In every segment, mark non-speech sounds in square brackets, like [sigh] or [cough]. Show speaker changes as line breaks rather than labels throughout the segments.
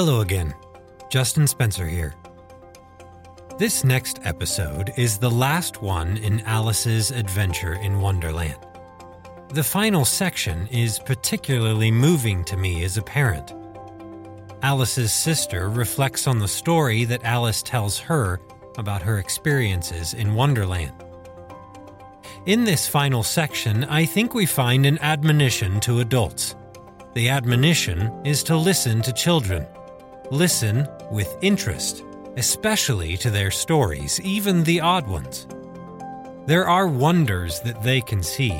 Hello again. Justin Spencer here. This next episode is the last one in Alice's adventure in Wonderland. The final section is particularly moving to me as a parent. Alice's sister reflects on the story that Alice tells her about her experiences in Wonderland. In this final section, I think we find an admonition to adults. The admonition is to listen to children. Listen with interest, especially to their stories, even the odd ones. There are wonders that they can see,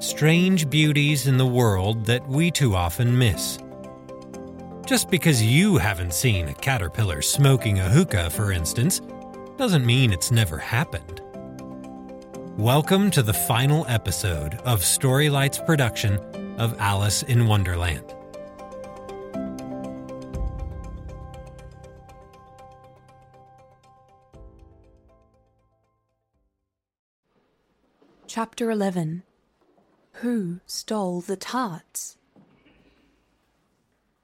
strange beauties in the world that we too often miss. Just because you haven't seen a caterpillar smoking a hookah, for instance, doesn't mean it's never happened. Welcome to the final episode of Storylight's production of Alice in Wonderland.
Chapter 11 Who Stole the Tarts?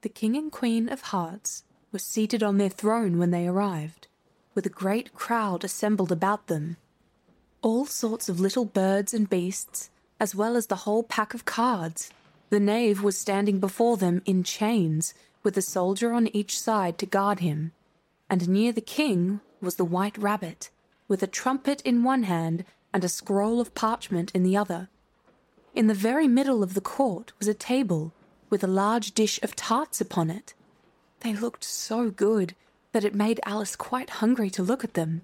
The King and Queen of Hearts were seated on their throne when they arrived, with a great crowd assembled about them. All sorts of little birds and beasts, as well as the whole pack of cards. The knave was standing before them in chains, with a soldier on each side to guard him. And near the king was the white rabbit, with a trumpet in one hand and a scroll of parchment in the other. In the very middle of the court was a table with a large dish of tarts upon it. They looked so good that it made Alice quite hungry to look at them.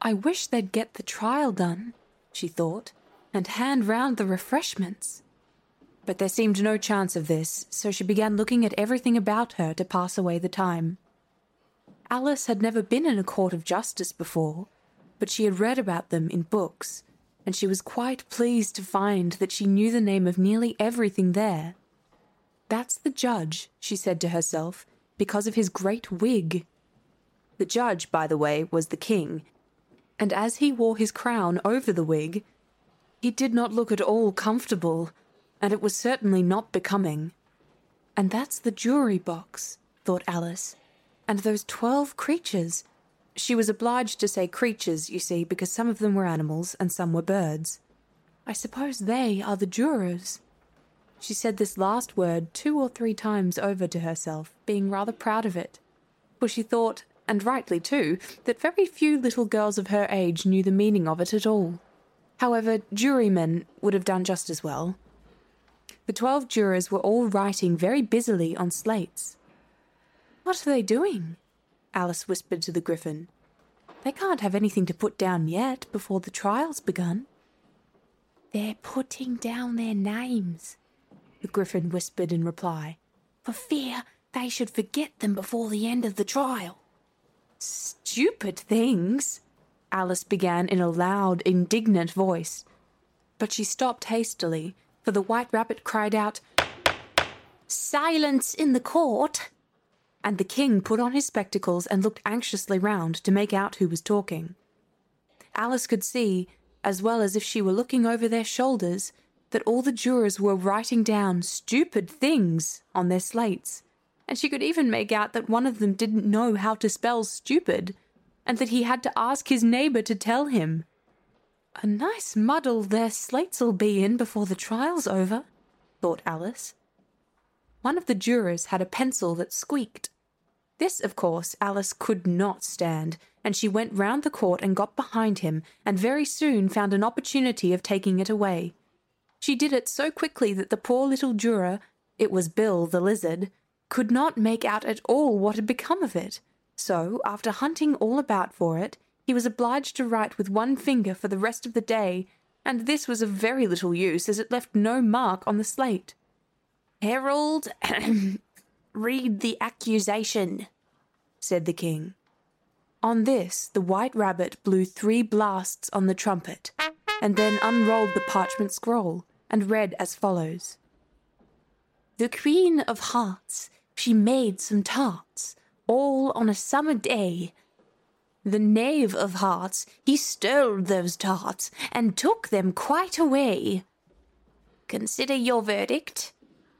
I wish they'd get the trial done, she thought, and hand round the refreshments. But there seemed no chance of this, so she began looking at everything about her to pass away the time. Alice had never been in a court of justice before, but she had read about them in books, and she was quite pleased to find that she knew the name of nearly everything there. That's the judge, she said to herself, because of his great wig. The judge, by the way, was the king, and as he wore his crown over the wig, he did not look at all comfortable, and it was certainly not becoming. And that's the jury box, thought Alice, and those twelve creatures. She was obliged to say creatures, you see, because some of them were animals and some were birds. I suppose they are the jurors. She said this last word two or three times over to herself, being rather proud of it, for she thought, and rightly too, that very few little girls of her age knew the meaning of it at all. However, jurymen would have done just as well. The twelve jurors were all writing very busily on slates. What are they doing? Alice whispered to the Gryphon. They can't have anything to put down yet before the trial's begun. They're putting down their names, the Gryphon whispered in reply, for fear they should forget them before the end of the trial. Stupid things, Alice began in a loud, indignant voice. But she stopped hastily, for the White Rabbit cried out, Silence in the court! And the king put on his spectacles and looked anxiously round to make out who was talking. Alice could see, as well as if she were looking over their shoulders, that all the jurors were writing down stupid things on their slates, and she could even make out that one of them didn't know how to spell stupid, and that he had to ask his neighbour to tell him. A nice muddle their slates'll be in before the trial's over, thought Alice. One of the jurors had a pencil that squeaked. This, of course, Alice could not stand, and she went round the court and got behind him, and very soon found an opportunity of taking it away. She did it so quickly that the poor little juror, it was Bill the lizard, could not make out at all what had become of it. So, after hunting all about for it, he was obliged to write with one finger for the rest of the day, and this was of very little use, as it left no mark on the slate. Herald, [clears throat] read the accusation, said the king. On this, the white rabbit blew three blasts on the trumpet, and then unrolled the parchment scroll, and read as follows The Queen of Hearts, she made some tarts, all on a summer day. The knave of hearts, he stole those tarts, and took them quite away. Consider your verdict,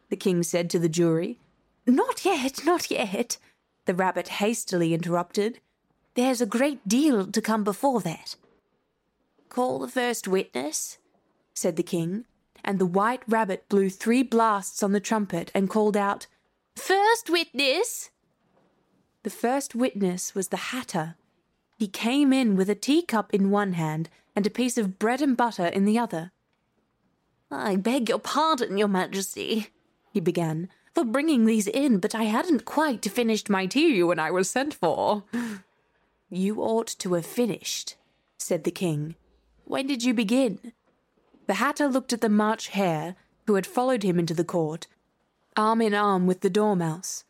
the king said to the jury. Not yet, not yet, the rabbit hastily interrupted. There's a great deal to come before that. Call the first witness, said the king, and the white rabbit blew three blasts on the trumpet and called out, First witness! The first witness was the hatter. He came in with a teacup in one hand and a piece of bread and butter in the other. I beg your pardon, your majesty, he began, for bringing these in, but I hadn't quite finished my tea when I was sent for. [laughs] You ought to have finished, said the king. When did you begin? The hatter looked at the March Hare, who had followed him into the court, arm in arm with the Dormouse.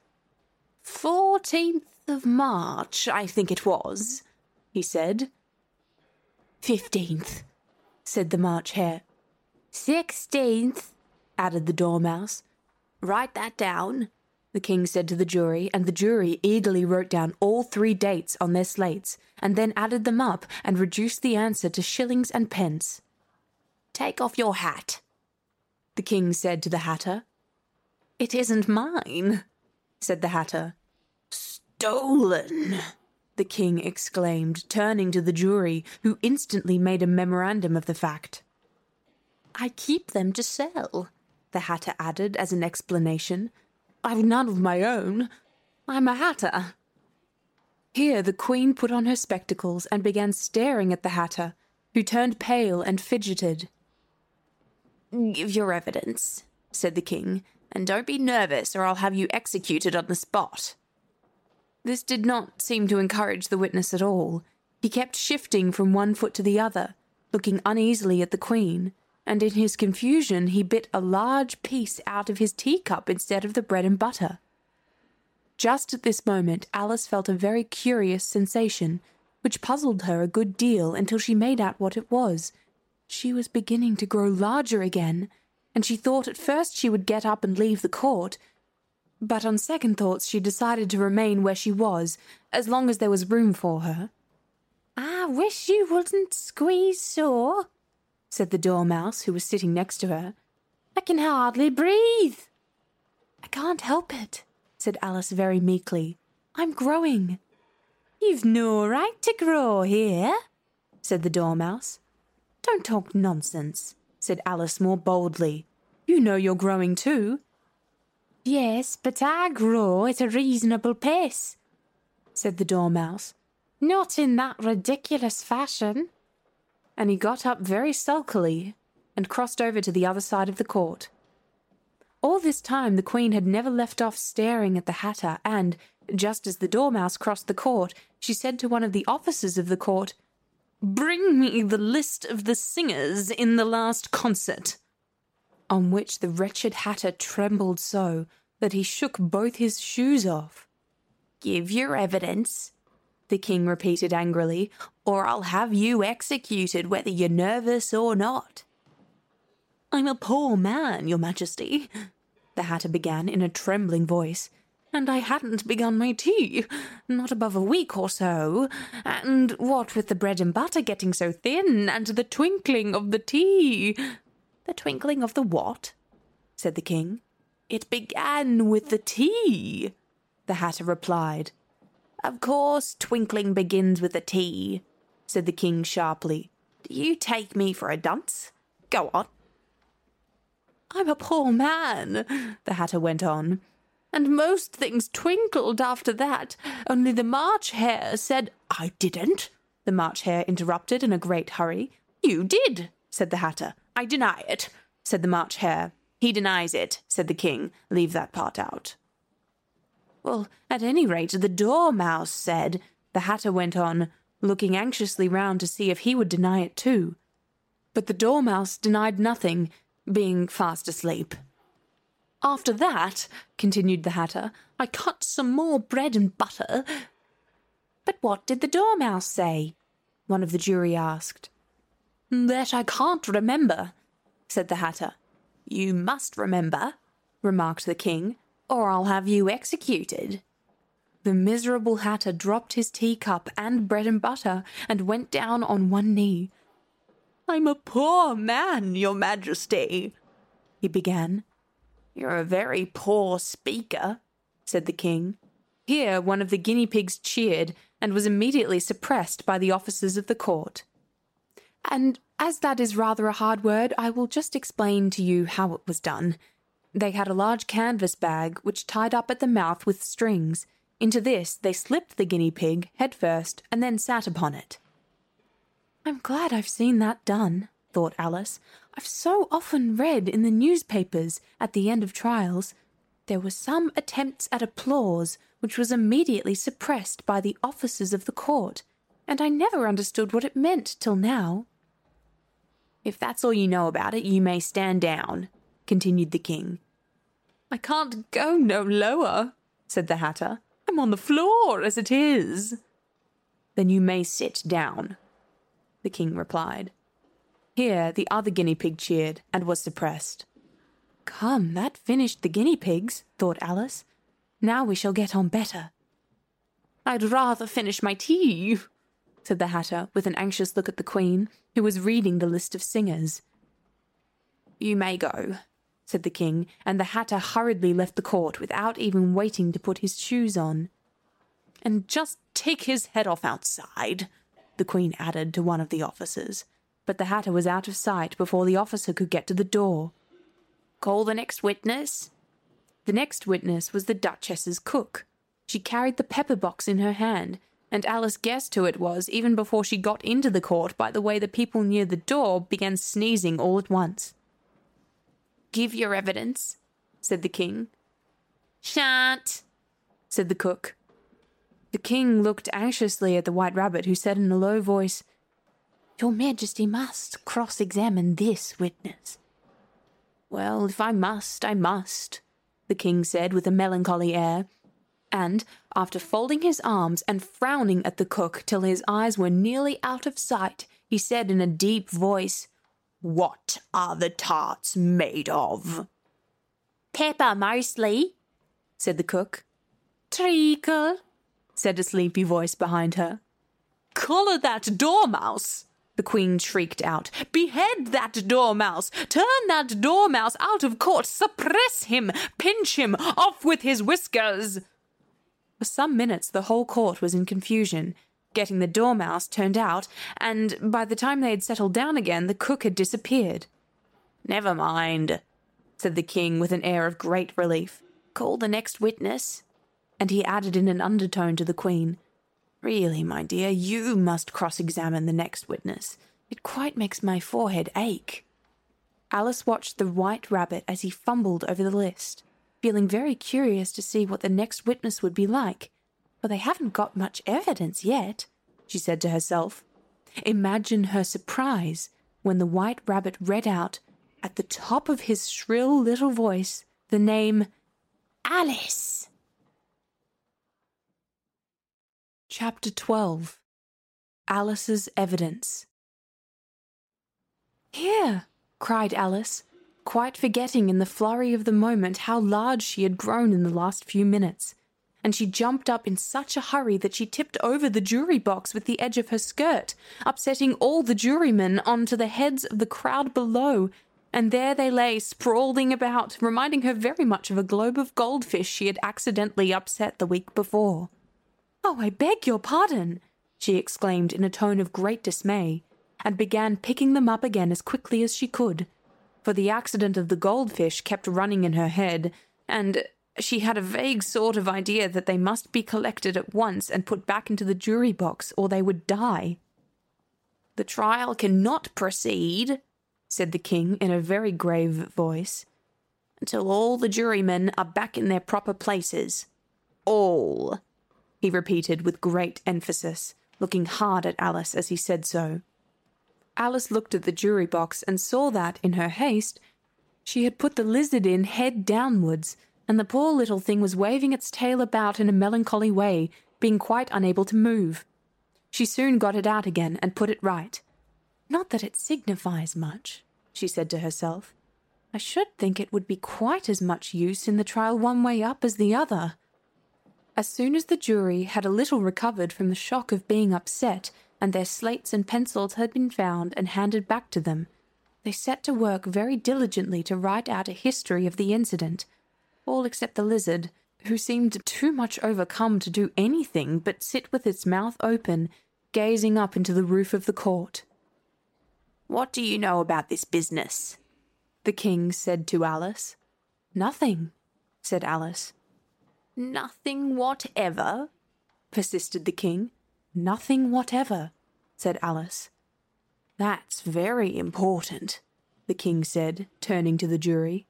Fourteenth of March, I think it was, he said. Fifteenth, said the March Hare. Sixteenth, added the Dormouse. Write that down, the king said to the jury, and the jury eagerly wrote down all three dates on their slates, and then added them up and reduced the answer to shillings and pence. Take off your hat, the king said to the hatter. It isn't mine, said the hatter. Stolen, the king exclaimed, turning to the jury, who instantly made a memorandum of the fact. I keep them to sell, the hatter added as an explanation. I've none of my own. I'm a hatter. Here the queen put on her spectacles and began staring at the hatter, who turned pale and fidgeted. Give your evidence, said the king, and don't be nervous or I'll have you executed on the spot. This did not seem to encourage the witness at all. He kept shifting from one foot to the other, looking uneasily at the queen, and in his confusion he bit a large piece out of his teacup instead of the bread and butter. Just at this moment, Alice felt a very curious sensation, which puzzled her a good deal until she made out what it was. She was beginning to grow larger again, and she thought at first she would get up and leave the court. But on second thoughts, she decided to remain where she was, as long as there was room for her. I wish you wouldn't squeeze so, said the Dormouse, who was sitting next to her. I can hardly breathe. I can't help it, said Alice very meekly. I'm growing. You've no right to grow here, said the Dormouse. Don't talk nonsense, said Alice more boldly. You know you're growing too. Yes, but I grow at a reasonable pace, said the Dormouse. Not in that ridiculous fashion and he got up very sulkily and crossed over to the other side of the court. All this time the Queen had never left off staring at the Hatter, and, just as the Dormouse crossed the court, she said to one of the officers of the court, Bring me the list of the singers in the last concert. On which the wretched Hatter trembled so that he shook both his shoes off. Give your evidence, the king repeated angrily, or I'll have you executed whether you're nervous or not. I'm a poor man, your majesty, the hatter began in a trembling voice, and I hadn't begun my tea, not above a week or so, and what with the bread and butter getting so thin, and the twinkling of the tea. The twinkling of the what? said the king. It began with the tea, the hatter replied, of course, twinkling begins with a T, said the king sharply. Do you take me for a dunce? Go on. I'm a poor man, the hatter went on, and most things twinkled after that, only the March Hare said, I didn't, the March Hare interrupted in a great hurry. You did, said the hatter. I deny it, said the March Hare. He denies it, said the king. Leave that part out. Well, at any rate, the Dormouse said, the Hatter went on, looking anxiously round to see if he would deny it too. But the Dormouse denied nothing, being fast asleep. After that, continued the Hatter, I cut some more bread and butter. But what did the Dormouse say? One of the jury asked. That I can't remember, said the Hatter. You must remember, remarked the king or I'll have you executed. The miserable hatter dropped his teacup and bread and butter and went down on one knee. I'm a poor man, your majesty, he began. You're a very poor speaker, said the king. Here, one of the guinea pigs cheered and was immediately suppressed by the officers of the court. And as that is rather a hard word, I will just explain to you how it was done. They had a large canvas bag which tied up at the mouth with strings. Into this they slipped the guinea pig head first and then sat upon it. I'm glad I've seen that done, thought Alice. I've so often read in the newspapers at the end of trials there were some attempts at applause which was immediately suppressed by the officers of the court, and I never understood what it meant till now. If that's all you know about it, you may stand down, continued the king. I can't go no lower, said the Hatter. I'm on the floor as it is. Then you may sit down, the king replied. Here the other guinea pig cheered and was suppressed. Come, that finished the guinea pigs, thought Alice. Now we shall get on better. I'd rather finish my tea, said the Hatter, with an anxious look at the Queen, who was reading the list of singers. You may go, said the King, and the Hatter hurriedly left the court without even waiting to put his shoes on. And just take his head off outside, the Queen added to one of the officers. But the Hatter was out of sight before the officer could get to the door. Call the next witness. The next witness was the Duchess's cook. She carried the pepper box in her hand, and Alice guessed who it was even before she got into the court by the way the people near the door began sneezing all at once. Give your evidence, said the king. Shan't, said the cook. The king looked anxiously at the white rabbit, who said in a low voice, Your Majesty must cross examine this witness. Well, if I must, I must, the king said with a melancholy air and, after folding his arms and frowning at the cook till his eyes were nearly out of sight, he said in a deep voice, What are the tarts made of? Pepper mostly, said the cook. Treacle, said a sleepy voice behind her. Collar that dormouse, the queen shrieked out. Behead that dormouse! Turn that dormouse out of court! Suppress him! Pinch him! Off with his whiskers! For some minutes, the whole court was in confusion, getting the dormouse turned out, and by the time they had settled down again, the cook had disappeared. Never mind, said the king with an air of great relief. Call the next witness. And he added in an undertone to the queen, Really, my dear, you must cross examine the next witness. It quite makes my forehead ache. Alice watched the white rabbit as he fumbled over the list feeling very curious to see what the next witness would be like. They haven't got much evidence yet, she said to herself. Imagine her surprise when the white rabbit read out, at the top of his shrill little voice, the name Alice. Chapter 12 Alice's Evidence Here, cried Alice, quite forgetting in the flurry of the moment how large she had grown in the last few minutes. And she jumped up in such a hurry that she tipped over the jury box with the edge of her skirt, upsetting all the jurymen onto the heads of the crowd below. And there they lay, sprawling about, reminding her very much of a globe of goldfish she had accidentally upset the week before. Oh, I beg your pardon, she exclaimed in a tone of great dismay, and began picking them up again as quickly as she could for the accident of the goldfish kept running in her head, and she had a vague sort of idea that they must be collected at once and put back into the jury box, or they would die. The trial cannot proceed, said the king in a very grave voice, until all the jurymen are back in their proper places. All, he repeated with great emphasis, looking hard at Alice as he said so. Alice looked at the jury box and saw that, in her haste, she had put the lizard in head downwards, and the poor little thing was waving its tail about in a melancholy way, being quite unable to move. She soon got it out again and put it right. Not that it signifies much, she said to herself. I should think it would be quite as much use in the trial one way up as the other. As soon as the jury had a little recovered from the shock of being upset, and their slates and pencils had been found and handed back to them, they set to work very diligently to write out a history of the incident, all except the lizard, who seemed too much overcome to do anything but sit with its mouth open, gazing up into the roof of the court. What do you know about this business? The king said to Alice. Nothing, said Alice. Nothing whatever? persisted the king. Nothing whatever, said Alice. That's very important, the king said, turning to the jury.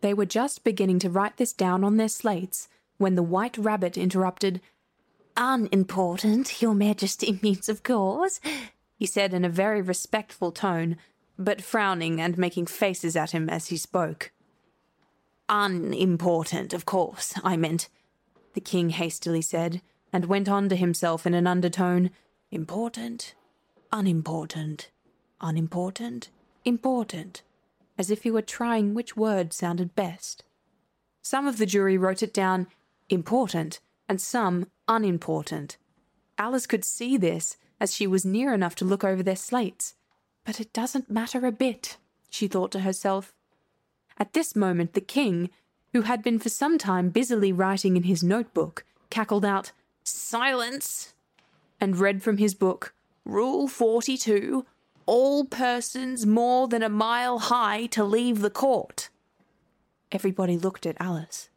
They were just beginning to write this down on their slates when the White Rabbit interrupted. Unimportant, Your Majesty means, of course, he said in a very respectful tone, but frowning and making faces at him as he spoke. Unimportant, of course, I meant, the king hastily said, and went on to himself in an undertone. Important, unimportant, unimportant, important, as if he were trying which word sounded best. Some of the jury wrote it down important, and some unimportant. Alice could see this as she was near enough to look over their slates. But it doesn't matter a bit, she thought to herself. At this moment, the king, who had been for some time busily writing in his notebook, cackled out, Silence! and read from his book, Rule 42 All persons more than a mile high to leave the court. Everybody looked at Alice.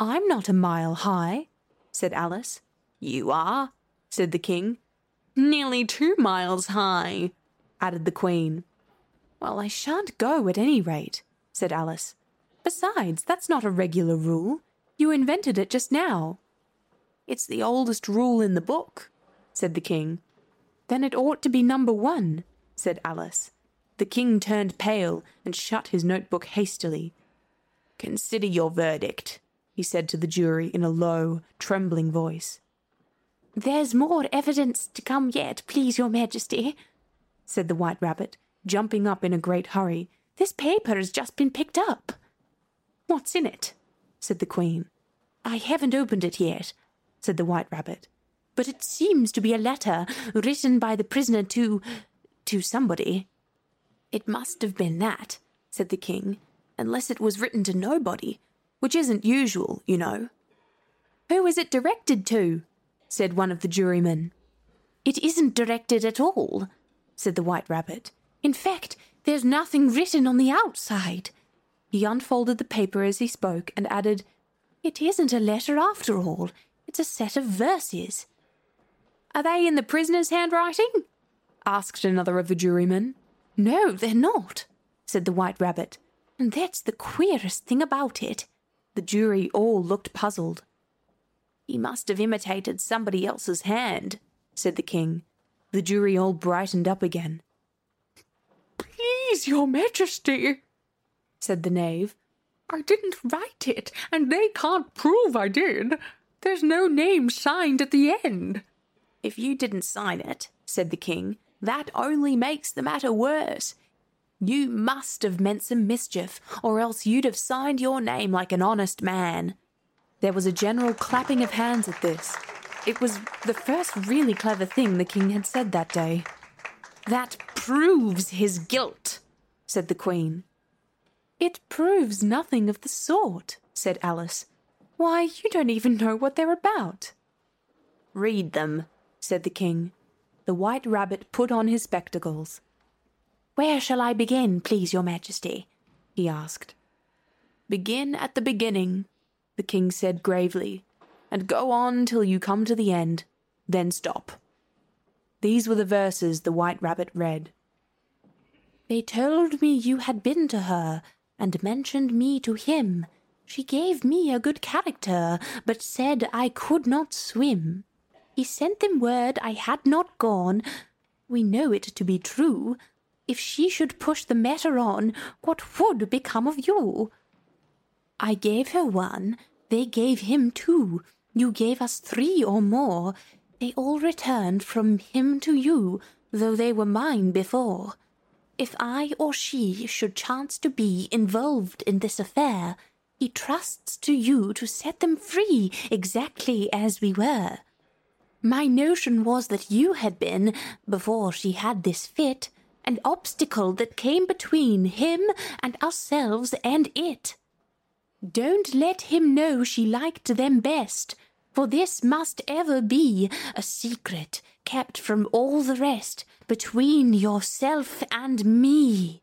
I'm not a mile high, said Alice. You are, said the king. Nearly two miles high, added the Queen. Well, I shan't go at any rate, said Alice. Besides, that's not a regular rule. You invented it just now. It's the oldest rule in the book, said the King. Then it ought to be number one, said Alice. The King turned pale and shut his notebook hastily. Consider your verdict, he said to the jury in a low, trembling voice. There's more evidence to come yet, please your majesty, said the White Rabbit, jumping up in a great hurry. This paper has just been picked up. What's in it? said the Queen. I haven't opened it yet, said the White Rabbit, but it seems to be a letter written by the prisoner to. to somebody. It must have been that, said the King, unless it was written to nobody, which isn't usual, you know. Who is it directed to? said one of the jurymen. It isn't directed at all, said the White Rabbit. In fact, there's nothing written on the outside. He unfolded the paper as he spoke and added, It isn't a letter after all. It's a set of verses. Are they in the prisoner's handwriting? asked another of the jurymen. No, they're not, said the White Rabbit. And that's the queerest thing about it. The jury all looked puzzled. He must have imitated somebody else's hand, said the king. The jury all brightened up again. Please, your majesty, said the knave. I didn't write it, and they can't prove I did. There's no name signed at the end. If you didn't sign it, said the king, that only makes the matter worse. You must have meant some mischief, or else you'd have signed your name like an honest man. There was a general clapping of hands at this. It was the first really clever thing the king had said that day. That proves his guilt, said the queen. It proves nothing of the sort, said Alice. Why, you don't even know what they're about. Read them, said the king. The white rabbit put on his spectacles. Where shall I begin, please, your majesty? he asked. Begin at the beginning, the king said gravely, and go on till you come to the end, then stop. These were the verses the White Rabbit read. They told me you had been to her, and mentioned me to him. She gave me a good character, but said I could not swim. He sent them word I had not gone. We know it to be true. If she should push the matter on, what would become of you? I gave her one, they gave him two. You gave us three or more. They all returned from him to you, though they were mine before. If I or she should chance to be involved in this affair, he trusts to you to set them free exactly as we were. My notion was that you had been, before she had this fit, an obstacle that came between him and ourselves and it. Don't let him know she liked them best, for this must ever be a secret kept from all the rest between yourself and me.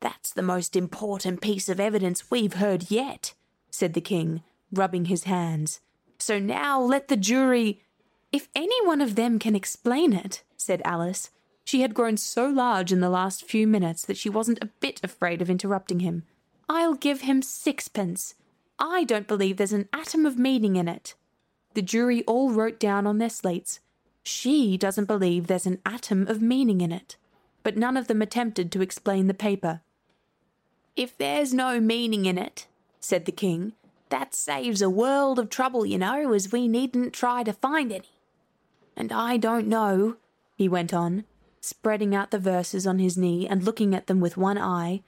That's the most important piece of evidence we've heard yet, said the king, rubbing his hands. So now let the jury. If any one of them can explain it, said Alice. She had grown so large in the last few minutes that she wasn't a bit afraid of interrupting him. I'll give him sixpence. I don't believe there's an atom of meaning in it. The jury all wrote down on their slates, She doesn't believe there's an atom of meaning in it. But none of them attempted to explain the paper. If there's no meaning in it, said the king, that saves a world of trouble, you know, as we needn't try to find any. And I don't know, he went on, spreading out the verses on his knee and looking at them with one eye.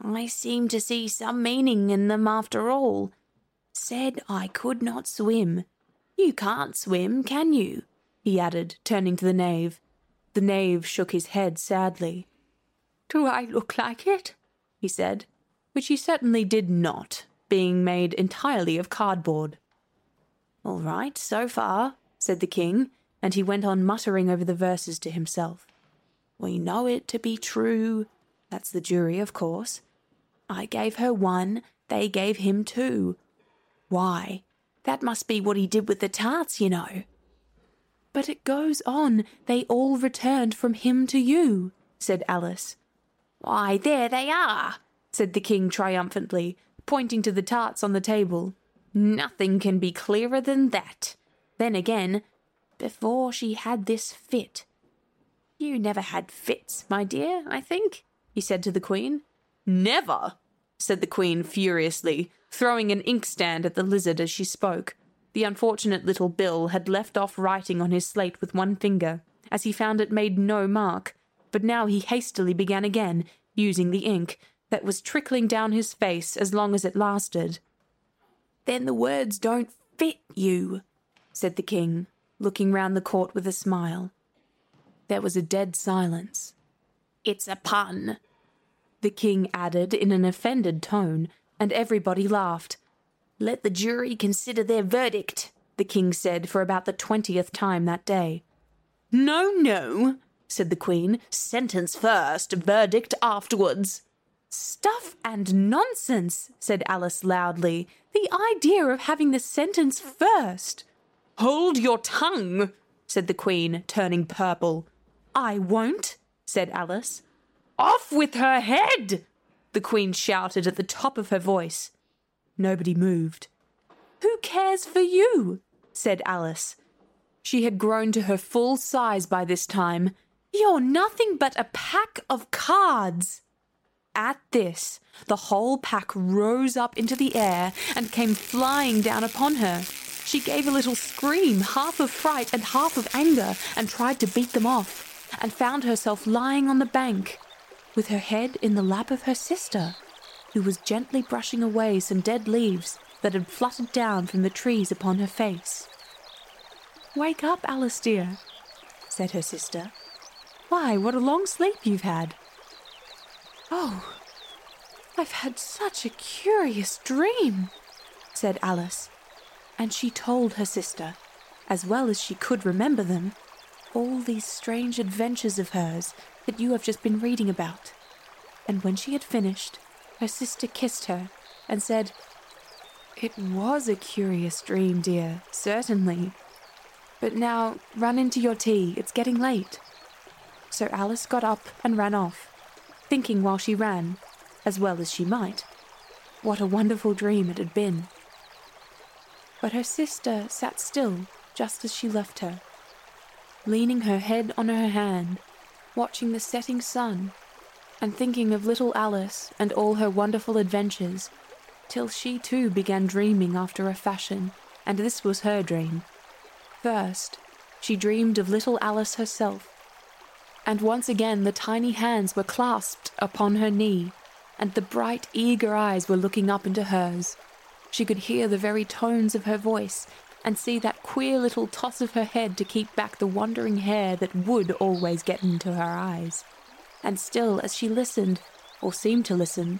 I seem to see some meaning in them after all. Said I could not swim. You can't swim, can you? he added, turning to the knave. The knave shook his head sadly. Do I look like it? he said, which he certainly did not, being made entirely of cardboard. All right, so far, said the king, and he went on muttering over the verses to himself. We know it to be true. That's the jury, of course. I gave her one, they gave him two. Why? That must be what he did with the tarts, you know. But it goes on, they all returned from him to you, said Alice. Why, there they are, said the king triumphantly, pointing to the tarts on the table. Nothing can be clearer than that. Then again, before she had this fit. You never had fits, my dear, I think, he said to the Queen. Never, said the Queen furiously, throwing an inkstand at the lizard as she spoke. The unfortunate little Bill had left off writing on his slate with one finger, as he found it made no mark, but now he hastily began again, using the ink that was trickling down his face as long as it lasted. Then the words don't fit you, said the king, looking round the court with a smile. There was a dead silence. It's a pun, the king added in an offended tone, and everybody laughed. Let the jury consider their verdict, the king said for about the twentieth time that day. No, no, said the queen. Sentence first, verdict afterwards. Stuff and nonsense, said Alice loudly. The idea of having the sentence first. Hold your tongue, said the Queen, turning purple. I won't, said Alice. Off with her head! the Queen shouted at the top of her voice. Nobody moved. Who cares for you? said Alice. She had grown to her full size by this time. You're nothing but a pack of cards. At this, the whole pack rose up into the air and came flying down upon her. She gave a little scream, half of fright and half of anger, and tried to beat them off, and found herself lying on the bank, with her head in the lap of her sister, who was gently brushing away some dead leaves that had fluttered down from the trees upon her face. Wake up, Alice dear, said her sister. Why, what a long sleep you've had. Oh, I've had such a curious dream, said Alice and she told her sister, as well as she could remember them, all these strange adventures of hers that you have just been reading about. And when she had finished, her sister kissed her and said, It was a curious dream, dear, certainly. But now run into your tea, it's getting late. So Alice got up and ran off, thinking while she ran, as well as she might, what a wonderful dream it had been. But her sister sat still just as she left her, leaning her head on her hand, watching the setting sun, and thinking of little Alice and all her wonderful adventures, till she too began dreaming after a fashion, and this was her dream. First, she dreamed of little Alice herself, and once again the tiny hands were clasped upon her knee, and the bright, eager eyes were looking up into hers. She could hear the very tones of her voice and see that queer little toss of her head to keep back the wandering hair that would always get into her eyes. And still, as she listened, or seemed to listen,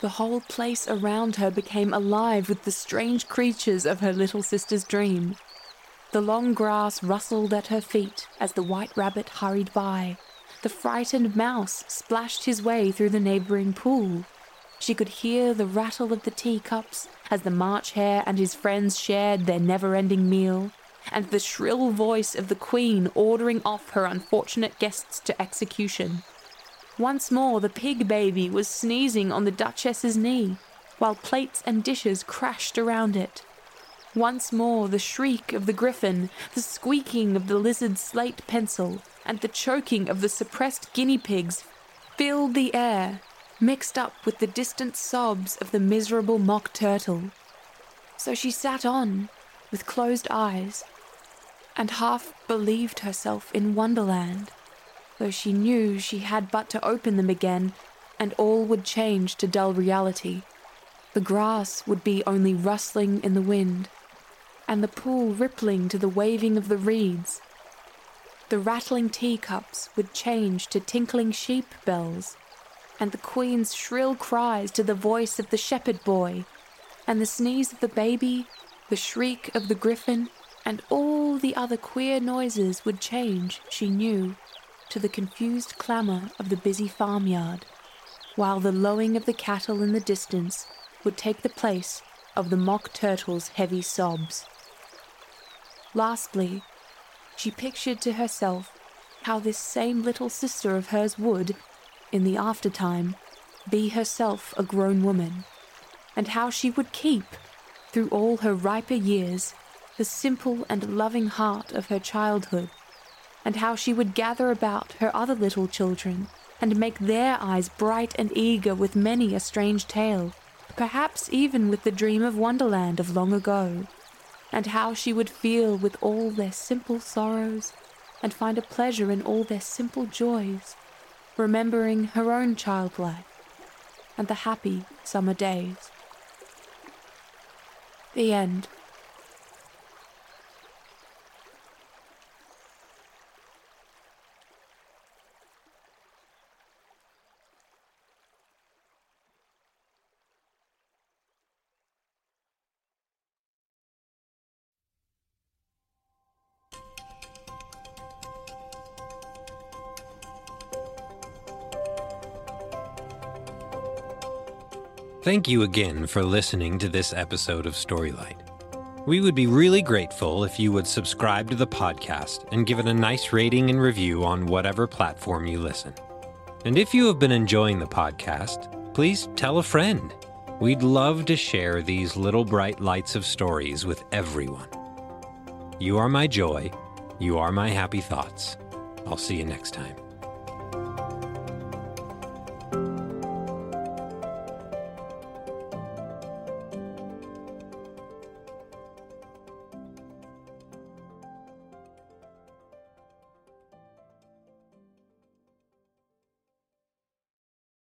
The whole place around her became alive with the strange creatures of her little sister's dream. The long grass rustled at her feet as the white rabbit hurried by. The frightened mouse splashed his way through the neighboring pool. She could hear the rattle of the teacups as the March Hare and his friends shared their never ending meal, and the shrill voice of the Queen ordering off her unfortunate guests to execution. Once more, the pig baby was sneezing on the Duchess's knee, while plates and dishes crashed around it. Once more, the shriek of the Gryphon, the squeaking of the lizard's slate pencil, and the choking of the suppressed guinea pigs filled the air, mixed up with the distant sobs of the miserable mock turtle. So she sat on, with closed eyes, and half believed herself in Wonderland though she knew she had but to open them again and all would change to dull reality. The grass would be only rustling in the wind, and the pool rippling to the waving of the reeds. The rattling teacups would change to tinkling sheep bells, and the queen's shrill cries to the voice of the shepherd boy, and the sneeze of the baby, the shriek of the Gryphon, and all the other queer noises would change, she knew to the confused clamour of the busy farmyard, while the lowing of the cattle in the distance would take the place of the mock turtle's heavy sobs. Lastly, she pictured to herself how this same little sister of hers would, in the aftertime, be herself a grown woman, and how she would keep, through all her riper years, the simple and loving heart of her childhood and how she would gather about her other little children and make their eyes bright and eager with many a strange tale, perhaps even with the dream of Wonderland of long ago, and how she would feel with all their simple sorrows and find a pleasure in all their simple joys, remembering her own child life and the happy summer days. The end.
Thank you again for listening to this episode of Storylight. We would be really grateful if you would subscribe to the podcast and give it a nice rating and review on whatever platform you listen. And if you have been enjoying the podcast, please tell a friend. We'd love to share these little bright lights of stories with everyone. You are my joy. You are my happy thoughts. I'll see you next time.